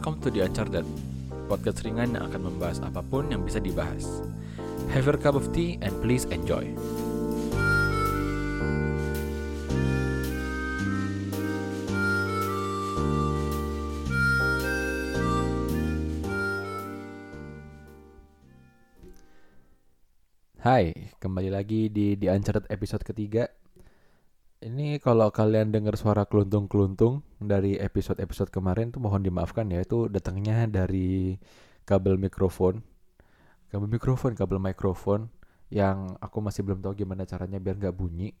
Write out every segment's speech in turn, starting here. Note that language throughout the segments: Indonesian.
Welcome to The Uncharted, podcast ringan yang akan membahas apa pun yang bisa dibahas. Have your cup of tea and please enjoy. Hai, kembali lagi di The Uncharted episode ketiga. Ini kalau kalian dengar suara keluntung-keluntung dari episode-episode kemarin tuh mohon dimaafkan ya, itu datangnya dari kabel mikrofon. Kabel mikrofon, kabel mikrofon yang aku masih belum tahu gimana caranya biar nggak bunyi.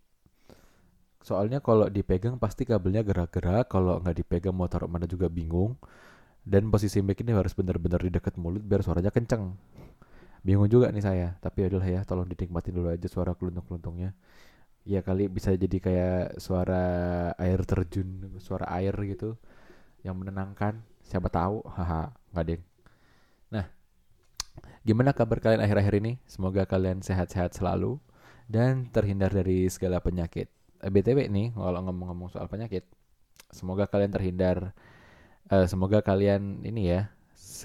Soalnya kalau dipegang pasti kabelnya gerak-gerak, kalau nggak dipegang mau taruh mana juga bingung. Dan posisi mic ini harus benar-benar di dekat mulut biar suaranya kenceng bingung juga nih saya tapi adalah ya tolong dinikmatin dulu aja suara keluntung-keluntungnya ya kali bisa jadi kayak suara air terjun suara air gitu yang menenangkan. Siapa tahu haha nggak deng. Nah gimana kabar kalian akhir-akhir ini? Semoga kalian sehat-sehat selalu dan terhindar dari segala penyakit. Eh, btw nih kalau ngomong-ngomong soal penyakit semoga kalian terhindar. Uh, semoga kalian ini ya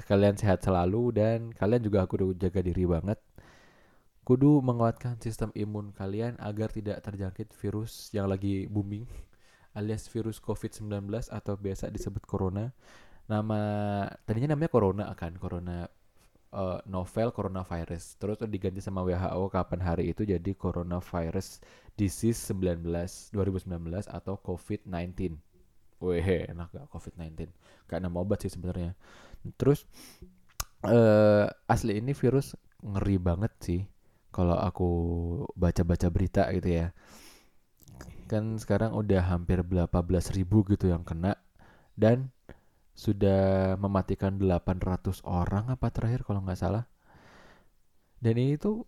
kalian sehat selalu dan kalian juga kudu jaga diri banget. Kudu menguatkan sistem imun kalian agar tidak terjangkit virus yang lagi booming alias virus COVID-19 atau biasa disebut corona. Nama tadinya namanya corona kan, corona uh, novel coronavirus. Terus diganti sama WHO kapan hari itu jadi coronavirus disease 19 2019 atau COVID-19. Weh, enak gak COVID-19? Kayak nama obat sih sebenarnya. Terus uh, asli ini virus ngeri banget sih kalau aku baca-baca berita gitu ya. Kan sekarang udah hampir berapa belas ribu gitu yang kena dan sudah mematikan 800 orang apa terakhir kalau nggak salah. Dan ini tuh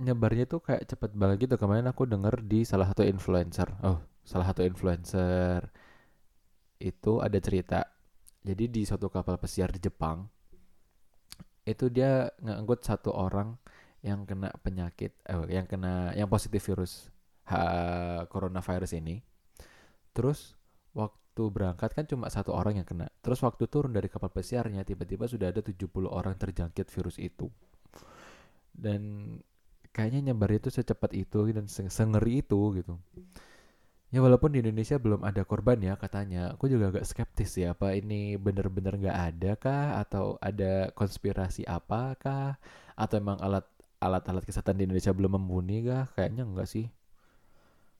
nyebarnya tuh kayak cepet banget gitu. Kemarin aku denger di salah satu influencer. Oh, salah satu influencer itu ada cerita jadi di suatu kapal pesiar di Jepang itu dia ngangkut satu orang yang kena penyakit eh, yang kena yang positif virus ha, coronavirus ini. Terus waktu berangkat kan cuma satu orang yang kena. Terus waktu turun dari kapal pesiarnya tiba-tiba sudah ada 70 orang terjangkit virus itu. Dan kayaknya nyebar itu secepat itu dan sengeri itu gitu. Ya walaupun di Indonesia belum ada korban ya katanya, aku juga agak skeptis ya apa ini benar-benar nggak ada kah? Atau ada konspirasi apa kah? Atau emang alat alat-alat kesehatan di Indonesia belum mumpuni kah? Kayaknya enggak sih.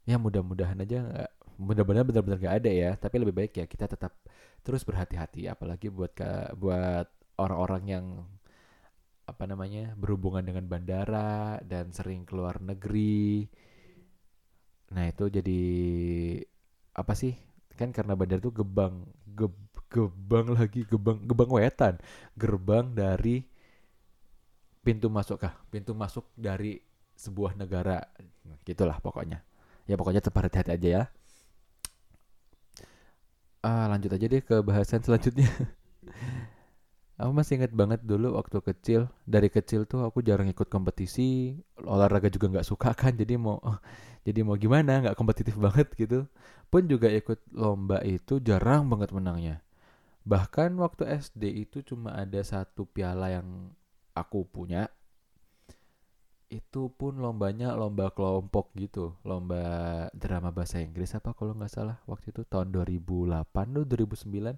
Ya mudah-mudahan aja nggak mudah-mudahan benar-benar nggak ada ya. Tapi lebih baik ya kita tetap terus berhati-hati apalagi buat ke, buat orang-orang yang apa namanya berhubungan dengan bandara dan sering keluar negeri Nah itu jadi apa sih? Kan karena bandar itu gebang, ge, gebang lagi, gebang, gebang wetan, gerbang dari pintu masuk kah? Pintu masuk dari sebuah negara, gitulah pokoknya. Ya pokoknya tetap hati-hati aja ya. Ah, lanjut aja deh ke bahasan selanjutnya. Aku masih inget banget dulu waktu kecil, dari kecil tuh aku jarang ikut kompetisi, olahraga juga nggak suka kan, jadi mau jadi mau gimana, nggak kompetitif banget gitu. Pun juga ikut lomba itu jarang banget menangnya. Bahkan waktu SD itu cuma ada satu piala yang aku punya. Itu pun lombanya lomba kelompok gitu, lomba drama bahasa Inggris apa kalau nggak salah waktu itu tahun 2008 tuh 2009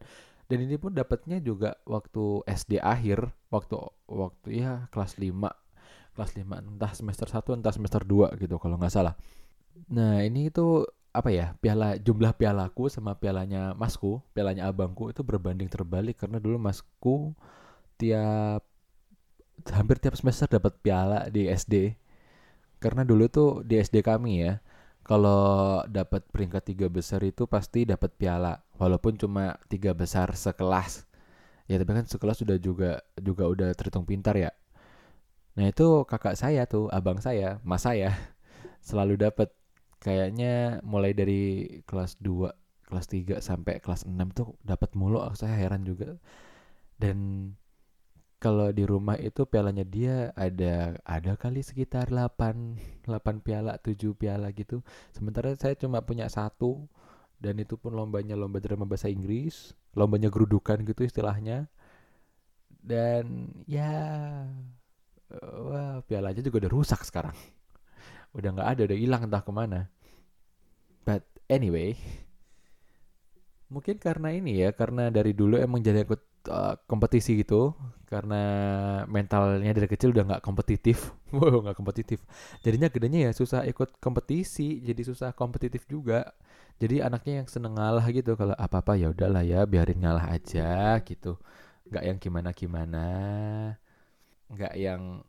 dan ini pun dapatnya juga waktu SD akhir waktu waktu ya kelas 5 kelas 5 entah semester 1 entah semester 2 gitu kalau nggak salah. Nah ini itu apa ya piala jumlah pialaku sama pialanya masku pialanya abangku itu berbanding terbalik karena dulu masku tiap hampir tiap semester dapat piala di SD karena dulu tuh di SD kami ya kalau dapat peringkat tiga besar itu pasti dapat piala walaupun cuma tiga besar sekelas. Ya tapi kan sekelas sudah juga juga udah terhitung pintar ya. Nah itu kakak saya tuh abang saya mas saya selalu dapat. Kayaknya mulai dari kelas 2 kelas 3 sampai kelas 6 tuh dapat mulu. Saya heran juga. Dan kalau di rumah itu pialanya dia ada ada kali sekitar 8 8 piala 7 piala gitu. Sementara saya cuma punya satu dan itu pun lombanya lomba drama bahasa Inggris lombanya gerudukan gitu istilahnya. Dan ya wah pialanya juga udah rusak sekarang. Udah nggak ada udah hilang entah ke mana. But anyway mungkin karena ini ya karena dari dulu emang jadi ikut uh, kompetisi gitu karena mentalnya dari kecil udah nggak kompetitif. Wow nggak kompetitif. Jadinya gedenya ya susah ikut kompetisi jadi susah kompetitif juga. Jadi anaknya yang seneng ngalah gitu kalau apa apa ya udahlah ya biarin ngalah aja gitu. Nggak yang gimana gimana nggak yang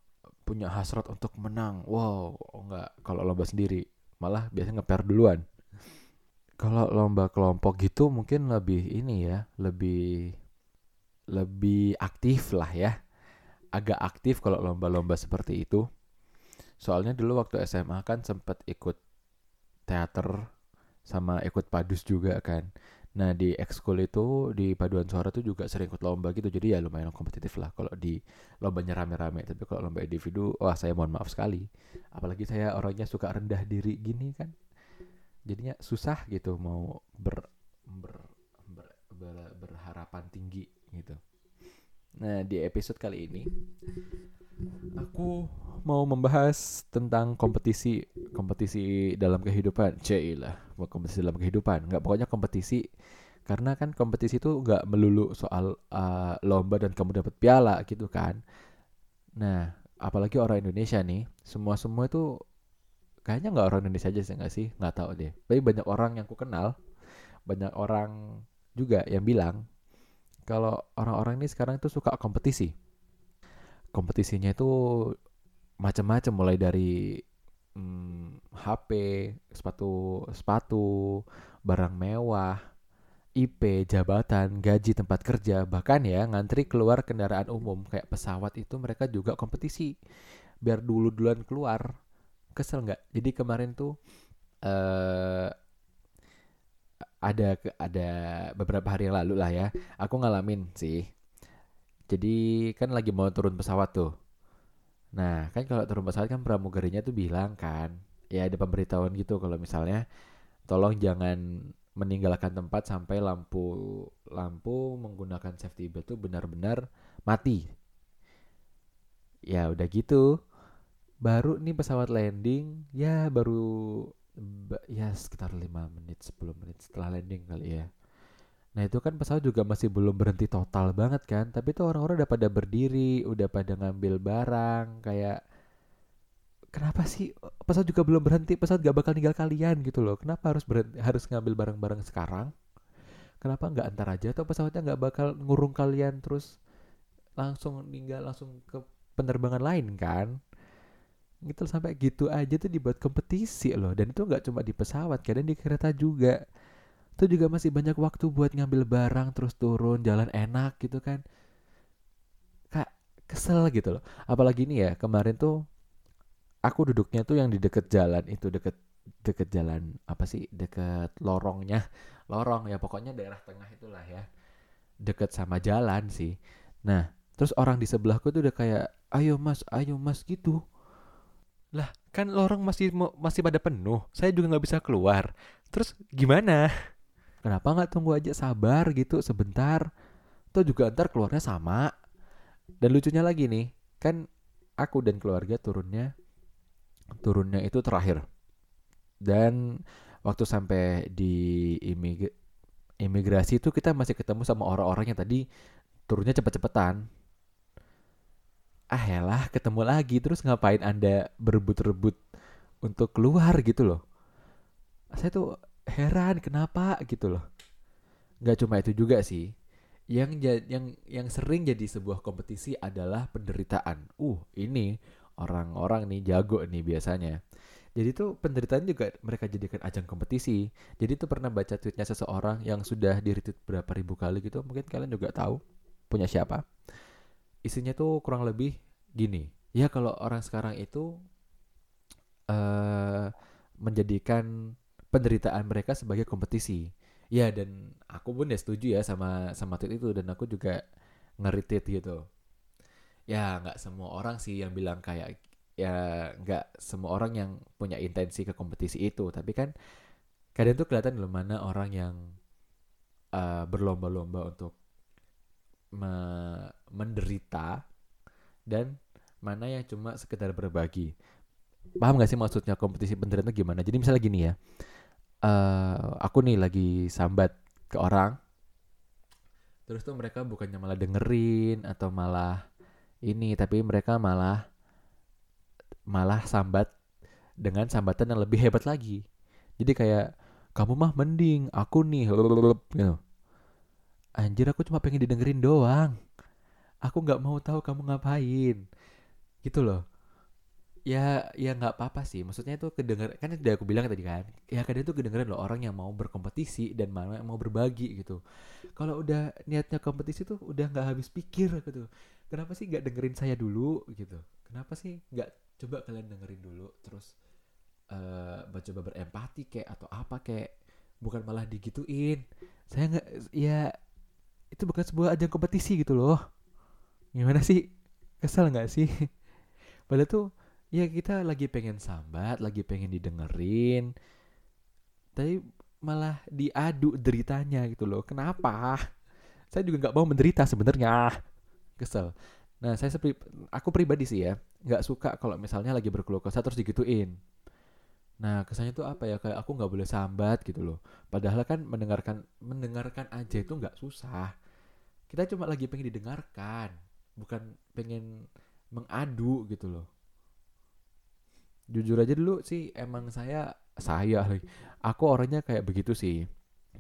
punya hasrat untuk menang. Wow nggak. Kalau lomba sendiri malah biasanya ngeper duluan. Kalau lomba kelompok gitu mungkin lebih ini ya, lebih lebih aktif lah ya. Agak aktif kalau lomba-lomba seperti itu. Soalnya dulu waktu SMA kan sempat ikut teater sama ikut padus juga kan. Nah di ekskul itu di paduan suara tuh juga sering ikut lomba gitu jadi ya lumayan kompetitif lah kalau di lombanya rame-rame tapi kalau lomba individu wah saya mohon maaf sekali apalagi saya orangnya suka rendah diri gini kan jadinya susah gitu mau ber, ber, ber, ber berharapan tinggi gitu. Nah di episode kali ini aku mau membahas tentang kompetisi kompetisi dalam kehidupan. Cailah, kompetisi dalam kehidupan. Nggak pokoknya kompetisi karena kan kompetisi itu nggak melulu soal uh, lomba dan kamu dapat piala gitu kan. Nah, apalagi orang Indonesia nih, semua semua itu kayaknya nggak orang Indonesia aja sih nggak sih nggak tahu deh tapi banyak orang yang ku kenal banyak orang juga yang bilang kalau orang-orang ini sekarang itu suka kompetisi. Kompetisinya itu macam-macam mulai dari hmm, HP sepatu sepatu barang mewah IP, jabatan, gaji tempat kerja, bahkan ya ngantri keluar kendaraan umum. Kayak pesawat itu mereka juga kompetisi. Biar dulu duluan keluar, kesel nggak? Jadi kemarin tuh uh, ada ada beberapa hari yang lalu lah ya. Aku ngalamin sih. Jadi kan lagi mau turun pesawat tuh. Nah kan kalau turun pesawat kan pramugarinya tuh bilang kan ya ada pemberitahuan gitu kalau misalnya tolong jangan meninggalkan tempat sampai lampu lampu menggunakan safety belt itu benar-benar mati. Ya udah gitu. Baru nih pesawat landing ya baru ya sekitar 5 menit 10 menit setelah landing kali ya. Nah itu kan pesawat juga masih belum berhenti total banget kan Tapi tuh orang-orang udah pada berdiri Udah pada ngambil barang Kayak Kenapa sih pesawat juga belum berhenti? Pesawat gak bakal ninggal kalian gitu loh. Kenapa harus berhenti, harus ngambil barang-barang sekarang? Kenapa nggak antar aja? Atau pesawatnya nggak bakal ngurung kalian Terus langsung ninggal langsung ke penerbangan lain kan gitu sampai gitu aja tuh dibuat kompetisi loh dan itu nggak cuma di pesawat kadang di kereta juga. Itu juga masih banyak waktu buat ngambil barang terus turun jalan enak gitu kan. Kak kesel gitu loh. Apalagi ini ya kemarin tuh aku duduknya tuh yang di deket jalan itu deket deket jalan apa sih? Deket lorongnya. Lorong ya pokoknya daerah tengah itulah ya. Deket sama jalan sih. Nah terus orang di sebelahku tuh udah kayak ayo mas ayo mas gitu lah, kan lorong masih masih pada penuh. Saya juga nggak bisa keluar. Terus gimana? Kenapa nggak tunggu aja sabar gitu sebentar? Tuh juga ntar keluarnya sama. Dan lucunya lagi nih, kan aku dan keluarga turunnya turunnya itu terakhir. Dan waktu sampai di imig imigrasi itu kita masih ketemu sama orang-orang yang tadi turunnya cepet-cepetan ah lah ketemu lagi terus ngapain anda berebut-rebut untuk keluar? gitu loh. Saya tuh heran kenapa? gitu loh. Nggak cuma itu juga sih. Yang yang yang sering jadi sebuah kompetisi adalah penderitaan. Uh ini orang-orang nih jago nih biasanya. Jadi tuh penderitaan juga mereka jadikan ajang kompetisi. Jadi tuh pernah baca tweetnya seseorang yang sudah di berapa ribu kali gitu mungkin kalian juga tahu punya siapa isinya tuh kurang lebih gini. Ya kalau orang sekarang itu uh, menjadikan penderitaan mereka sebagai kompetisi. Ya dan aku pun ya setuju ya sama sama tweet itu dan aku juga ngeritit gitu. Ya nggak semua orang sih yang bilang kayak ya nggak semua orang yang punya intensi ke kompetisi itu. Tapi kan kadang tuh kelihatan loh mana orang yang uh, berlomba-lomba untuk me- menderita dan mana yang cuma sekedar berbagi. Paham gak sih maksudnya kompetisi penderitaan itu gimana? Jadi misalnya gini ya, eh aku nih lagi sambat ke orang, terus tuh mereka bukannya malah dengerin atau malah ini, tapi mereka malah malah sambat dengan sambatan yang lebih hebat lagi. Jadi kayak kamu mah mending, aku nih, gitu. Anjir aku cuma pengen didengerin doang. Aku nggak mau tahu kamu ngapain. Gitu loh. Ya, ya nggak apa-apa sih. Maksudnya itu kedenger kan udah aku bilang tadi kan. Ya kadang itu kedengeran loh orang yang mau berkompetisi dan mana yang mau berbagi gitu. Kalau udah niatnya kompetisi tuh udah nggak habis pikir gitu. Kenapa sih nggak dengerin saya dulu gitu? Kenapa sih nggak coba kalian dengerin dulu terus eh coba berempati kayak atau apa kayak bukan malah digituin. Saya nggak ya itu bukan sebuah ajang kompetisi gitu loh. Gimana sih? Kesel nggak sih? Padahal tuh ya kita lagi pengen sambat, lagi pengen didengerin, tapi malah diadu deritanya gitu loh. Kenapa? Saya juga nggak mau menderita sebenarnya. Kesel. Nah, saya sepri aku pribadi sih ya, nggak suka kalau misalnya lagi berkeluh kesah terus digituin. Nah, kesannya tuh apa ya? Kayak aku nggak boleh sambat gitu loh. Padahal kan mendengarkan mendengarkan aja itu nggak susah. Kita cuma lagi pengen didengarkan, bukan pengen mengadu gitu loh. Jujur aja dulu sih emang saya saya lagi. Aku orangnya kayak begitu sih.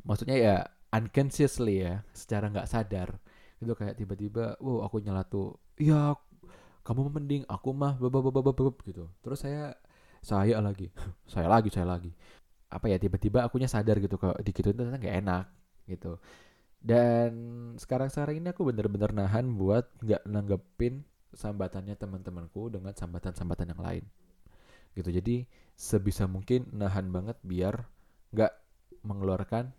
Maksudnya ya unconsciously ya, secara nggak sadar. Itu kayak tiba-tiba, wow aku nyelatu. Ya kamu mending aku mah bababababab gitu. Terus saya saya lagi, saya lagi, saya lagi. Apa ya tiba-tiba akunya sadar gitu kalau digituin ternyata nggak enak gitu. Dan sekarang-sekarang ini aku bener-bener nahan buat nggak nanggepin sambatannya teman-temanku dengan sambatan-sambatan yang lain gitu jadi sebisa mungkin nahan banget biar nggak mengeluarkan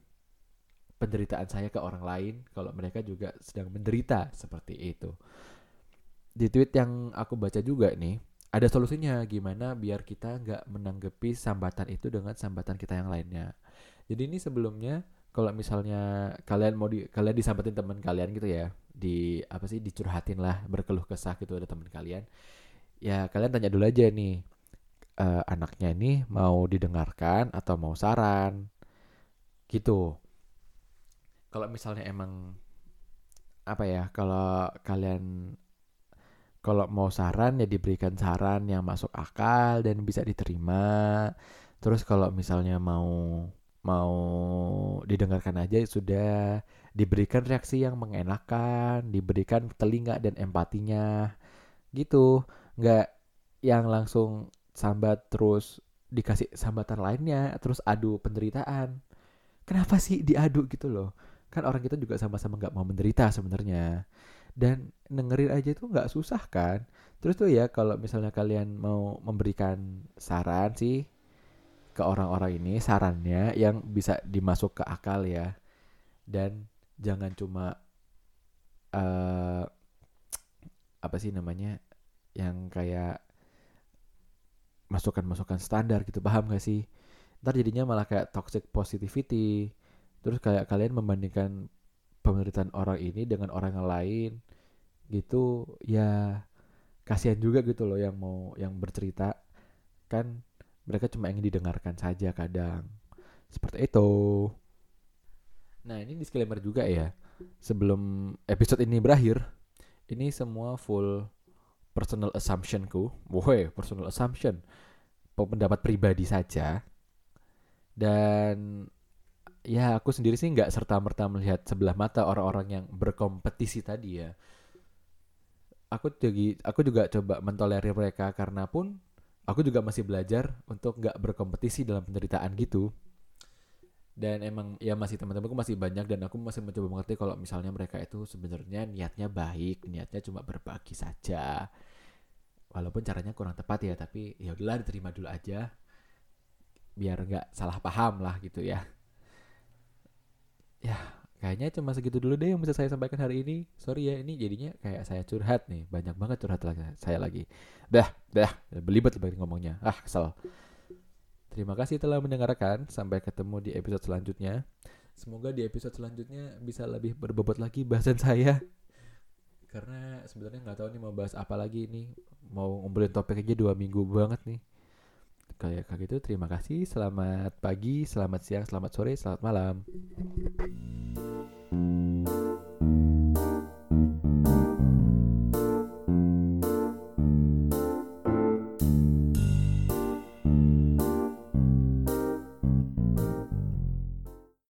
penderitaan saya ke orang lain kalau mereka juga sedang menderita seperti itu di tweet yang aku baca juga nih ada solusinya gimana biar kita nggak menanggapi sambatan itu dengan sambatan kita yang lainnya. Jadi ini sebelumnya kalau misalnya kalian mau di kalian disambatin teman kalian gitu ya di apa sih dicurhatin lah berkeluh kesah gitu ada teman kalian ya kalian tanya dulu aja nih uh, anaknya ini mau didengarkan atau mau saran? Gitu. Kalau misalnya emang apa ya kalau kalian kalau mau saran ya diberikan saran yang masuk akal dan bisa diterima. Terus kalau misalnya mau mau didengarkan aja sudah. Diberikan reaksi yang mengenakan diberikan telinga dan empatinya. Gitu. Nggak yang langsung sambat terus dikasih sambatan lainnya terus adu penderitaan. Kenapa sih diadu gitu loh? Kan orang kita juga sama-sama nggak mau menderita sebenarnya dan dengerin aja tuh nggak susah kan? Terus tuh ya kalau misalnya kalian mau memberikan saran sih ke orang-orang ini sarannya yang bisa dimasuk ke akal ya. Dan jangan cuma uh, apa sih namanya yang kayak masukan-masukan standar gitu paham gak sih? Ntar jadinya malah kayak toxic positivity. Terus kayak kalian membandingkan penderitaan orang ini dengan orang yang lain gitu. Ya kasihan juga gitu loh yang mau yang bercerita. Kan mereka cuma ingin didengarkan saja kadang. Seperti itu. Nah ini disclaimer juga ya. Sebelum episode ini berakhir ini semua full personal assumptionku, woi personal assumption, pendapat pribadi saja. Dan ya aku sendiri sih nggak serta merta melihat sebelah mata orang-orang yang berkompetisi tadi ya. Aku juga aku juga coba mentolerir mereka karena pun aku juga masih belajar untuk nggak berkompetisi dalam penderitaan gitu. Dan emang ya masih teman-temanku masih banyak dan aku masih mencoba mengerti kalau misalnya mereka itu sebenarnya niatnya baik, niatnya cuma berbagi saja. Walaupun caranya kurang tepat ya, tapi ya udahlah diterima dulu aja. Biar nggak salah paham lah gitu ya. Ya, kayaknya cuma segitu dulu deh yang bisa saya sampaikan hari ini. Sorry ya, ini jadinya kayak saya curhat nih. Banyak banget curhat lagi saya lagi. Dah, dah, belibet lebih ngomongnya. Ah, kesel. Terima kasih telah mendengarkan. Sampai ketemu di episode selanjutnya. Semoga di episode selanjutnya bisa lebih berbobot lagi bahasan saya. karena sebenarnya nggak tahu nih mau bahas apa lagi nih mau ngobrolin topik aja dua minggu banget nih kayak kayak gitu terima kasih. Selamat pagi selamat siang selamat sore selamat malam.